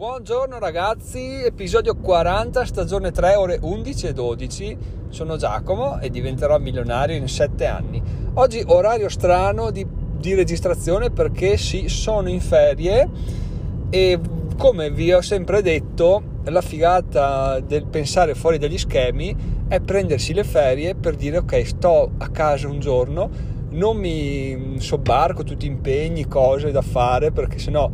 Buongiorno ragazzi, episodio 40, stagione 3, ore 11 e 12. Sono Giacomo e diventerò milionario in 7 anni. Oggi orario strano di, di registrazione perché sì, sono in ferie e come vi ho sempre detto, la figata del pensare fuori dagli schemi è prendersi le ferie per dire ok, sto a casa un giorno, non mi sobbarco tutti impegni, cose da fare perché sennò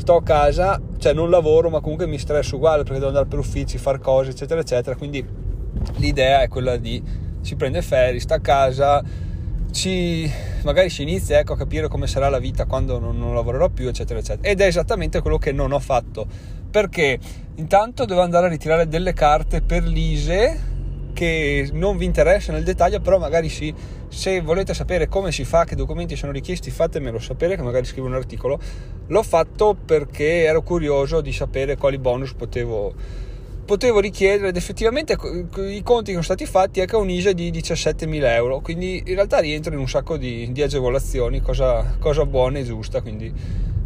sto a casa, cioè non lavoro, ma comunque mi stresso uguale perché devo andare per uffici, fare cose, eccetera, eccetera. Quindi l'idea è quella di si prende ferie, sta a casa, ci, magari si inizia ecco, a capire come sarà la vita quando non, non, lavorerò più, eccetera, eccetera. Ed è esattamente quello che non ho fatto. Perché intanto devo andare a ritirare delle carte per l'ISE che non vi interessa nel dettaglio, però magari sì, se volete sapere come si fa, che documenti sono richiesti, fatemelo sapere, che magari scrivo un articolo. L'ho fatto perché ero curioso di sapere quali bonus potevo, potevo richiedere. Ed effettivamente i conti che sono stati fatti è che ho un ISE di 17.000 euro, quindi in realtà rientro in un sacco di, di agevolazioni, cosa, cosa buona e giusta, quindi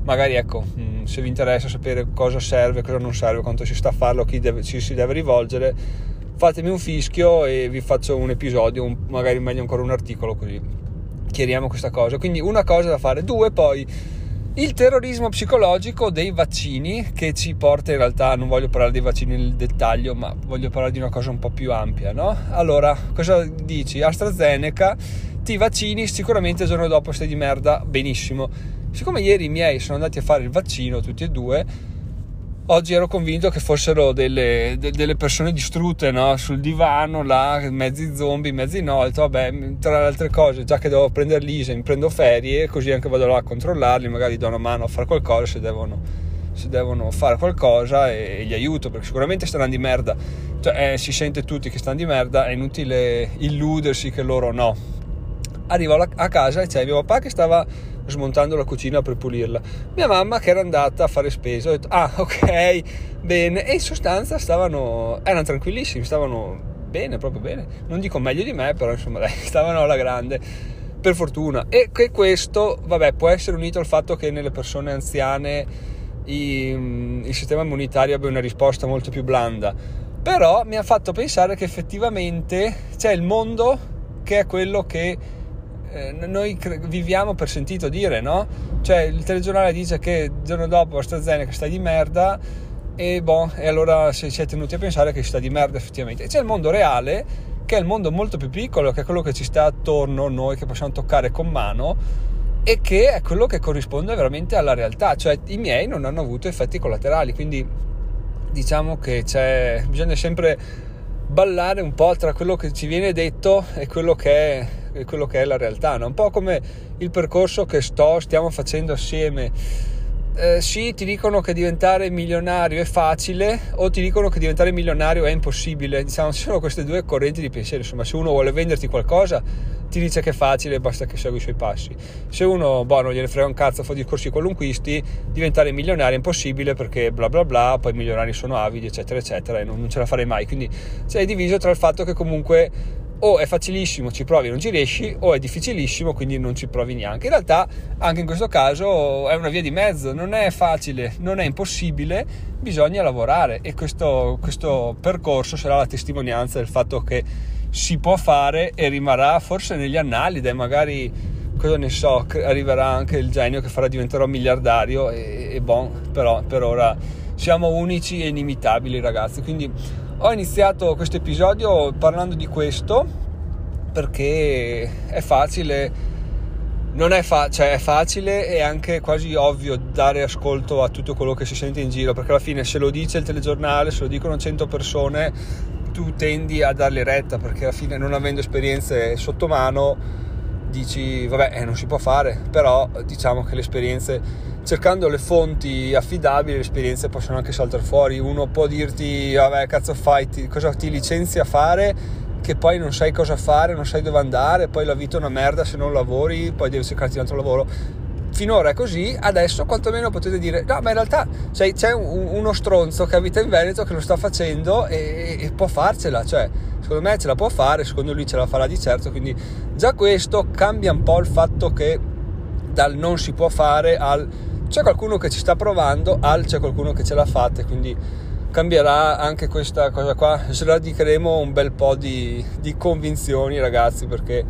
magari ecco, mm, se vi interessa sapere cosa serve, cosa non serve, quanto si sta a farlo, chi deve, ci si deve rivolgere, fatemi un fischio e vi faccio un episodio, un, magari meglio ancora un articolo così chiariamo questa cosa. Quindi una cosa da fare, due poi il terrorismo psicologico dei vaccini che ci porta in realtà, non voglio parlare dei vaccini nel dettaglio, ma voglio parlare di una cosa un po' più ampia, no? Allora, cosa dici? AstraZeneca, ti vaccini, sicuramente il giorno dopo stai di merda, benissimo. Siccome ieri i miei sono andati a fare il vaccino, tutti e due, oggi ero convinto che fossero delle, de, delle persone distrutte no? sul divano, là, mezzi zombie, mezzi no. Ho detto, vabbè, tra le altre cose, già che devo prendere l'ISE, mi prendo ferie, così anche vado là a controllarli, magari do una mano a fare qualcosa se devono, se devono fare qualcosa e, e, gli aiuto, perché sicuramente stanno di merda. Cioè, eh, si sente tutti che stanno di merda, è inutile illudersi che loro no. Arrivo a casa e c'è mio papà che stava smontando la cucina per pulirla. Mia mamma che era andata a fare spesa, ho detto ah ok, bene, e in sostanza stavano, erano tranquillissimi, stavano bene, proprio bene, non dico meglio di me, però insomma dai, stavano alla grande, per fortuna. E che questo, vabbè, può essere unito al fatto che nelle persone anziane i, il sistema immunitario abbia una risposta molto più blanda, però mi ha fatto pensare che effettivamente c'è il mondo che è quello che eh, noi cre- viviamo per sentito dire, no? Cioè il telegiornale dice che il giorno dopo AstraZeneca sta di merda e, boh, e allora si è tenuti a pensare che sta di merda effettivamente. E c'è il mondo reale, che è il mondo molto più piccolo, che è quello che ci sta attorno, noi che possiamo toccare con mano e che è quello che corrisponde veramente alla realtà, cioè i miei non hanno avuto effetti collaterali, quindi diciamo che c'è, bisogna sempre ballare un po' tra quello che ci viene detto e quello che è quello che è la realtà, no? un po' come il percorso che sto, stiamo facendo assieme. Eh, sì, ti dicono che diventare milionario è facile o ti dicono che diventare milionario è impossibile. Diciamo, ci sono queste due correnti di pensiero. Insomma, se uno vuole venderti qualcosa, ti dice che è facile, basta che segui i suoi passi. Se uno, boh, non gliene frega un cazzo, fa discorsi qualunquisti, diventare milionario è impossibile perché bla bla bla, poi i milionari sono avidi, eccetera, eccetera, e non, non ce la farei mai. Quindi sei diviso tra il fatto che comunque o è facilissimo, ci provi e non ci riesci, o è difficilissimo, quindi non ci provi neanche. In realtà, anche in questo caso è una via di mezzo, non è facile, non è impossibile, bisogna lavorare e questo, questo percorso sarà la testimonianza del fatto che si può fare e rimarrà forse negli annali, dai magari cosa ne so, arriverà anche il genio che farà diventerò miliardario e, e bon, però per ora siamo unici e inimitabili ragazzi, quindi ho iniziato questo episodio parlando di questo perché è facile, non è, fa- cioè è facile e anche quasi ovvio dare ascolto a tutto quello che si sente in giro perché alla fine se lo dice il telegiornale, se lo dicono 100 persone tu tendi a darle retta perché alla fine non avendo esperienze sotto mano dici vabbè eh, non si può fare però diciamo che le esperienze cercando le fonti affidabili le esperienze possono anche saltare fuori. Uno può dirti vabbè cazzo fai ti, cosa ti licenzi a fare che poi non sai cosa fare non sai dove andare poi la vita è una merda se non lavori poi devi cercarti un altro lavoro. Finora è così adesso quantomeno potete dire no ma in realtà cioè, c'è un, uno stronzo che abita in Veneto che lo sta facendo e, e può farcela cioè secondo me ce la può fare secondo lui ce la farà di certo quindi già questo cambia un po' il fatto che dal non si può fare al c'è qualcuno che ci sta provando, al c'è qualcuno che ce l'ha fatta, quindi cambierà anche questa cosa qua, sradicheremo un bel po' di, di convinzioni ragazzi perché,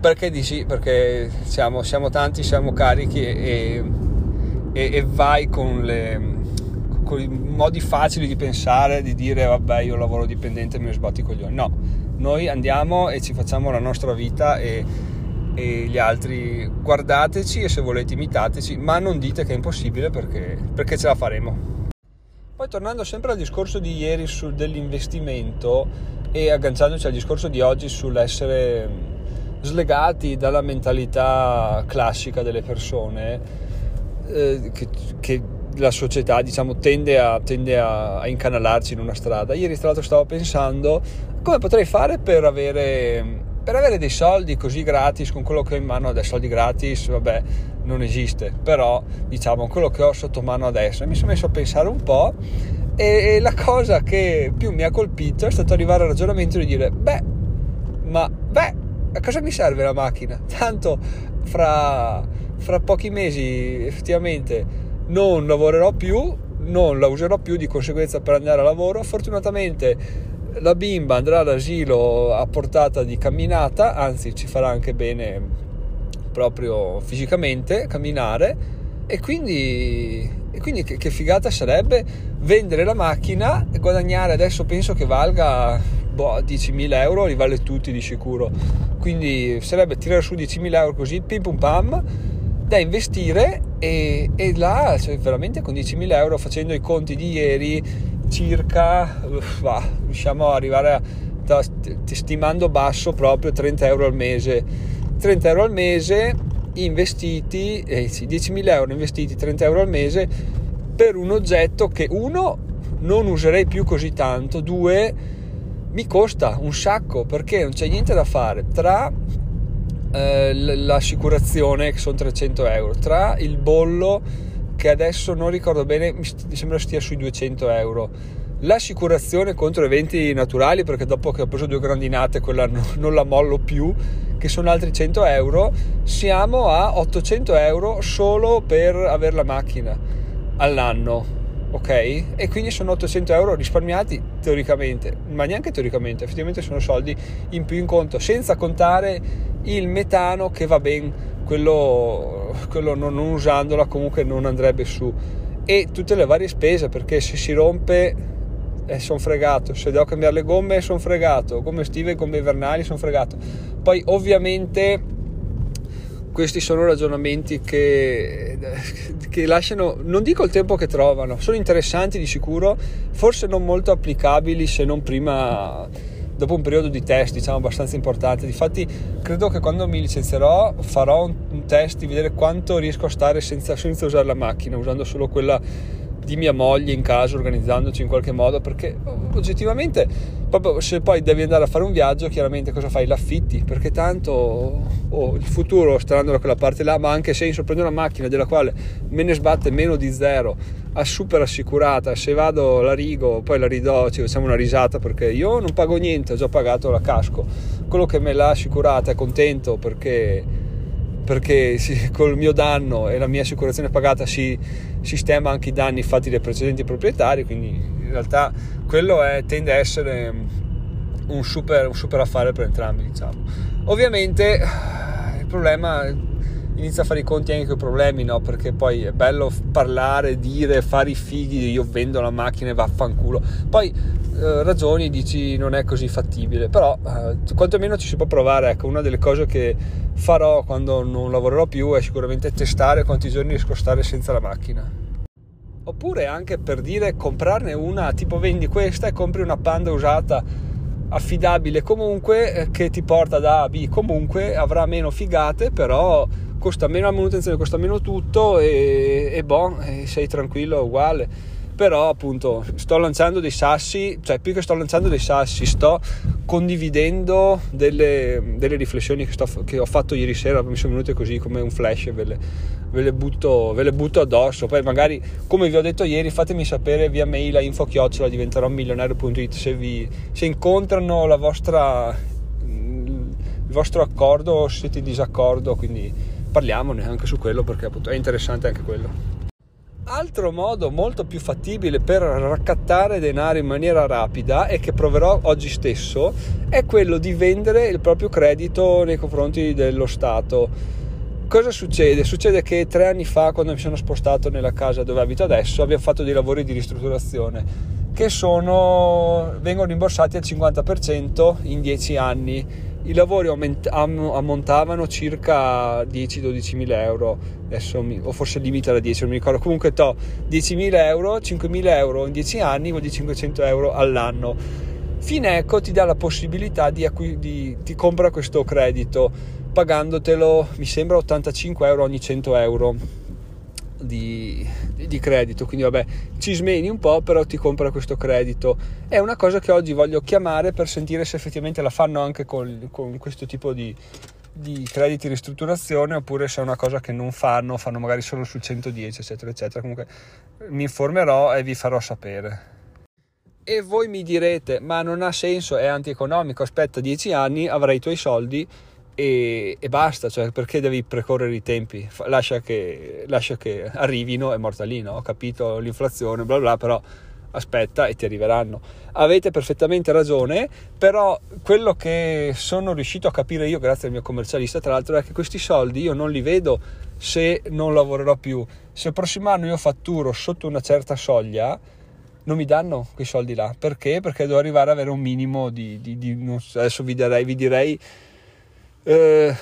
perché di sì, perché siamo, siamo tanti, siamo carichi e, e, e vai con le con i modi facili di pensare, di dire vabbè io lavoro dipendente e ne sbatti i coglioni. No, noi andiamo e ci facciamo la nostra vita e, e, gli altri guardateci e se volete imitateci, ma non dite che è impossibile perché, perché ce la faremo. Poi tornando sempre al discorso di ieri sul dell'investimento e agganciandoci al discorso di oggi sull'essere slegati dalla mentalità classica delle persone, eh, che, che la società diciamo, tende, a, tende a, a, incanalarci in una strada. Ieri tra l'altro stavo pensando come potrei fare per avere, per avere dei soldi così gratis con quello che ho in mano adesso, soldi gratis, vabbè, non esiste, però diciamo quello che ho sotto mano adesso. Mi sono messo a pensare un po' e, e la cosa che più mi ha colpito è stato arrivare al ragionamento di dire, beh, ma beh, a cosa mi serve la macchina? Tanto fra, fra pochi mesi effettivamente non lavorerò più, non la userò più di conseguenza per andare a lavoro. Fortunatamente la bimba andrà all'asilo a portata di camminata, anzi ci farà anche bene proprio fisicamente camminare e quindi, e quindi che, che, figata sarebbe vendere la macchina e guadagnare adesso penso che valga boh, 10.000 euro, li vale tutti di sicuro quindi sarebbe tirare su 10.000 euro così pim pum pam da investire e, e là cioè, veramente con 10.000 euro facendo i conti di ieri circa va, riusciamo ad arrivare a stimando basso proprio 30 euro al mese. 30 euro al mese investiti eh sì, 10.000 euro investiti 30 euro al mese per un oggetto che uno non userei più così tanto due mi costa un sacco perché non c'è niente da fare. Tra eh, l'assicurazione che sono 300 euro tra il bollo che adesso non ricordo bene mi sembra stia sui 200 euro. L'assicurazione contro eventi naturali perché dopo che ho preso due grandinate quella no, non la mollo più che sono altri 100 euro siamo a 800 euro solo per avere la macchina all'anno ok? E quindi sono 800 euro risparmiati teoricamente, ma neanche teoricamente, effettivamente sono soldi in più in conto, senza contare il metano che va ben, quello, quello non, non usandola comunque non andrebbe su, e tutte le varie spese perché se si rompe eh, sono fregato, se devo cambiare le gomme sono fregato, gomme estive, gomme invernali sono fregato. Poi ovviamente questi sono ragionamenti che, che, lasciano, non dico il tempo che trovano, sono interessanti di sicuro, forse non molto applicabili se non prima, dopo un periodo di test diciamo abbastanza importante. Difatti credo che quando mi licenzierò farò un, un test di vedere quanto riesco a stare senza, senza usare la macchina, usando solo quella di mia moglie in casa organizzandoci in qualche modo perché oggettivamente proprio se poi devi andare a fare un viaggio chiaramente cosa fai? L'affitti perché tanto oh, il futuro sta andando da quella parte là ma anche se io prendo una macchina della quale me ne sbatte meno di zero a super assicurata se vado la rigo poi la ridò ci facciamo una risata perché io non pago niente ho già pagato la casco quello che me l'ha assicurata è contento perché perché si, col mio danno e la mia assicurazione pagata si sistema anche i danni fatti dai precedenti proprietari, quindi in realtà quello è, tende a essere un super, un super affare per entrambi. Diciamo. Ovviamente il problema inizia a fare i conti anche con i problemi, no? Perché poi è bello parlare, dire, fare i fighi, io vendo la macchina e vaffanculo. Poi eh, ragioni dici non è così fattibile, però eh, quantomeno ci si può provare. Ecco, una delle cose che farò quando non lavorerò più è sicuramente testare quanti giorni riesco a stare senza la macchina. Oppure anche per dire comprarne una, tipo vendi questa e compri una Panda usata affidabile comunque eh, che ti porta da A a B comunque avrà meno figate però costa meno la manutenzione, costa meno tutto e, e bon, e sei tranquillo uguale. Però appunto sto lanciando dei sassi, cioè più che sto lanciando dei sassi, sto condividendo delle, delle riflessioni che, sto, che, ho fatto ieri sera, mi sono venute così come un flash, ve le, ve le, butto, ve le butto addosso. Poi magari, come vi ho detto ieri, fatemi sapere via mail a info chiocciola diventerò milionario.it se, vi, se incontrano la vostra, il vostro accordo o siete in disaccordo, quindi parliamone anche su quello perché appunto è interessante anche quello. altro modo molto più fattibile per raccattare denaro in maniera rapida e che proverò oggi stesso è quello di vendere il proprio credito nei confronti dello Stato. Cosa succede? Succede che tre anni fa, quando mi sono spostato nella casa dove abito adesso, abbiamo fatto dei lavori di ristrutturazione che sono, vengono rimborsati al 50% in 10 anni. I lavori ammontavano circa 10-12 mila euro, mi, o forse limita da 10, non mi ricordo. Comunque, to 10 mila euro, 5 mila euro in 10 anni vuol dire 500 euro all'anno. Fineco ti dà la possibilità di, acqu- di ti compra questo credito pagandotelo, mi sembra 85 euro ogni 100 euro di, di, credito, quindi vabbè ci smeni un po' però ti compra questo credito. È una cosa che oggi voglio chiamare per sentire se effettivamente la fanno anche con, con questo tipo di, di crediti di ristrutturazione oppure se è una cosa che non fanno, fanno magari solo sul 110 eccetera eccetera. Comunque mi informerò e vi farò sapere. E voi mi direte, ma non ha senso, è antieconomico, aspetta 10 anni, avrai i tuoi soldi e, e, basta, cioè perché devi precorrere i tempi? Lascia che, lascia che arrivino, è morta lì, no? Ho capito l'inflazione, bla bla, però aspetta e ti arriveranno. Avete perfettamente ragione, però quello che sono riuscito a capire io grazie al mio commercialista, tra l'altro, è che questi soldi io non li vedo se non lavorerò più. Se il prossimo anno io fatturo sotto una certa soglia, non mi danno quei soldi là. Perché? Perché devo arrivare ad avere un minimo di... di, di so, adesso vi direi, vi direi eh,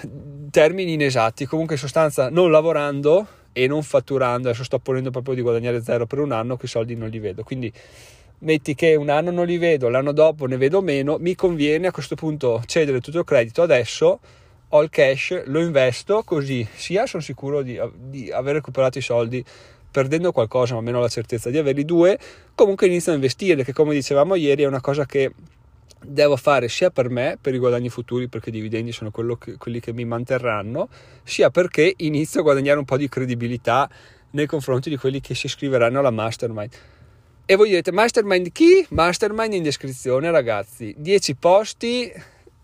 termini inesatti, comunque in sostanza non lavorando e non fatturando, adesso sto ponendo proprio di guadagnare zero per un anno, quei soldi non li vedo, quindi metti che un anno non li vedo, l'anno dopo ne vedo meno, mi conviene a questo punto cedere tutto il credito adesso, ho il cash, lo investo così sia sono sicuro di, di aver recuperato i soldi perdendo qualcosa ma meno la certezza di averli. Due, comunque inizio a investire che come dicevamo ieri è una cosa che devo fare sia per me, per i guadagni futuri, perché i dividendi sono che, quelli che mi manterranno, sia perché inizio a guadagnare un po' di credibilità nei confronti di quelli che si iscriveranno alla mastermind. E voi direte, mastermind chi? Mastermind in descrizione ragazzi, 10 posti,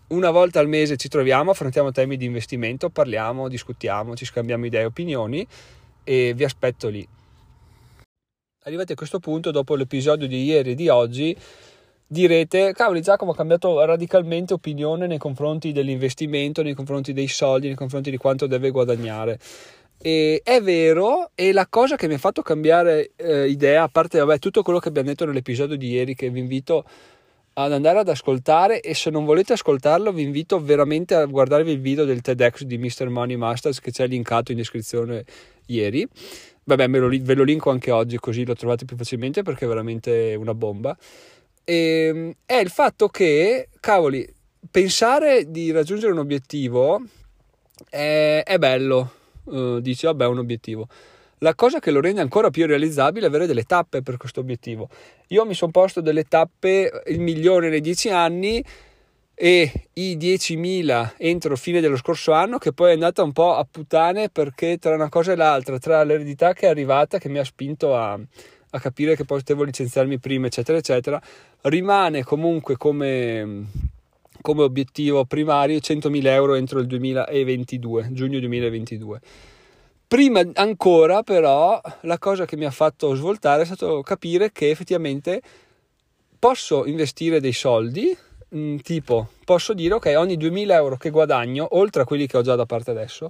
una volta al mese ci troviamo, affrontiamo temi di investimento, parliamo, discutiamo, ci scambiamo idee e opinioni e vi aspetto lì. Arrivati a questo punto, dopo l'episodio di ieri e di oggi, direte, cavoli Giacomo ha cambiato radicalmente opinione nei confronti dell'investimento, nei confronti dei soldi, nei confronti di quanto deve guadagnare. E è vero, e la cosa che mi ha fatto cambiare eh, idea, a parte vabbè, tutto quello che abbiamo detto nell'episodio di ieri, che vi invito ad andare ad ascoltare e se non volete ascoltarlo vi invito veramente a guardarvi il video del TEDx di Mr. Money Masters che c'è linkato in descrizione ieri. Vabbè, lo, ve lo linko anche oggi così lo trovate più facilmente perché è veramente una bomba e, ehm, è il fatto che, cavoli, pensare di raggiungere un obiettivo è, è bello, uh, dici vabbè è un obiettivo. La cosa che lo rende ancora più realizzabile è avere delle tappe per questo obiettivo. Io mi sono posto delle tappe, il milione nei dieci anni e i 10.000 entro fine dello scorso anno che poi è andata un po' a puttane perché tra una cosa e l'altra, tra l'eredità che è arrivata che mi ha spinto a, a capire che potevo licenziarmi prima, eccetera, eccetera, rimane comunque come, come obiettivo primario 100.000 euro entro il 2022, giugno 2022. Prima ancora, però, la cosa che mi ha fatto svoltare è stato capire che effettivamente posso investire dei soldi, mm, tipo posso dire ok, ogni 2000 euro che guadagno, oltre a quelli che ho già da parte adesso,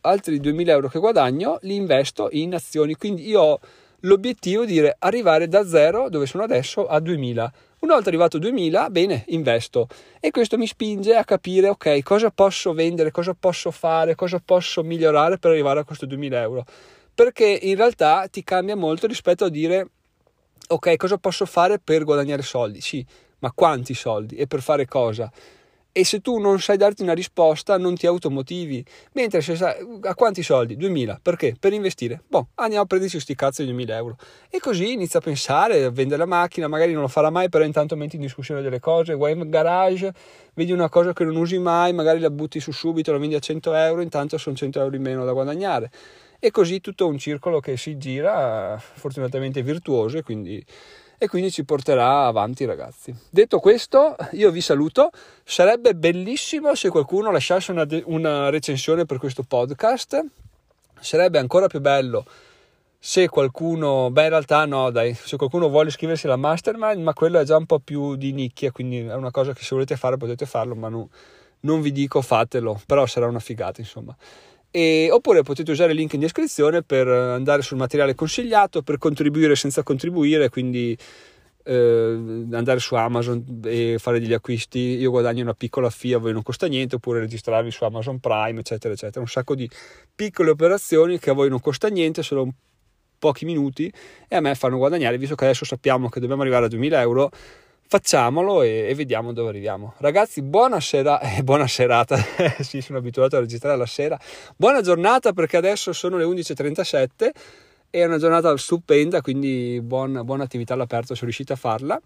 altri 2000 euro che guadagno li investo in azioni. Quindi io ho l'obiettivo dire arrivare da zero, dove sono adesso, a 2000. Una volta arrivato a 2000, bene, investo. E questo mi spinge a capire, ok, cosa posso vendere, cosa posso fare, cosa posso migliorare per arrivare a questo 2000 euro. Perché in realtà ti cambia molto rispetto a dire, ok, cosa posso fare per guadagnare soldi? Sì, ma quanti soldi e per fare cosa? E se tu non sai darti una risposta non ti automotivi. Mentre se sai a quanti soldi? 2000. Perché? Per investire. Boh, andiamo a prenderci questi cazzo di 2000 euro. E così inizia a pensare, vende la macchina, magari non lo farà mai, però intanto metti in discussione delle cose, vai in garage, vedi una cosa che non usi mai, magari la butti su subito, la vendi a 100 euro, intanto sono 100 euro in meno da guadagnare. E così tutto un circolo che si gira, fortunatamente virtuoso, e quindi e quindi ci porterà avanti ragazzi. Detto questo, io vi saluto, sarebbe bellissimo se qualcuno lasciasse una, una recensione per questo podcast, sarebbe ancora più bello se qualcuno, beh in realtà no dai, se qualcuno vuole iscriversi alla mastermind, ma quello è già un po' più di nicchia, quindi è una cosa che se volete fare potete farlo, ma no, non vi dico fatelo, però sarà una figata insomma. E, oppure potete usare il link in descrizione per andare sul materiale consigliato, per contribuire senza contribuire, quindi eh, andare su Amazon e fare degli acquisti, io guadagno una piccola fee, a voi non costa niente, oppure registrarvi su Amazon Prime, eccetera, eccetera. Un sacco di piccole operazioni che a voi non costa niente, solo pochi minuti e a me fanno guadagnare, visto che adesso sappiamo che dobbiamo arrivare a 2000 euro. Facciamolo e, e vediamo dove arriviamo. Ragazzi, buona, sera, eh, buona serata. sì, sono abituato a registrare la sera. Buona giornata perché adesso sono le 11.37 è una giornata stupenda, quindi buona, buona attività all'aperto se riuscite a farla.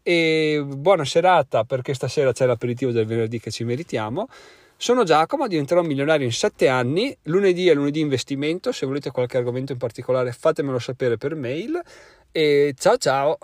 E buona serata perché stasera c'è l'aperitivo del venerdì che ci meritiamo. Sono Giacomo, diventerò milionario in 7 anni. Lunedì è lunedì investimento. Se volete qualche argomento in particolare, fatemelo sapere per mail. E ciao ciao!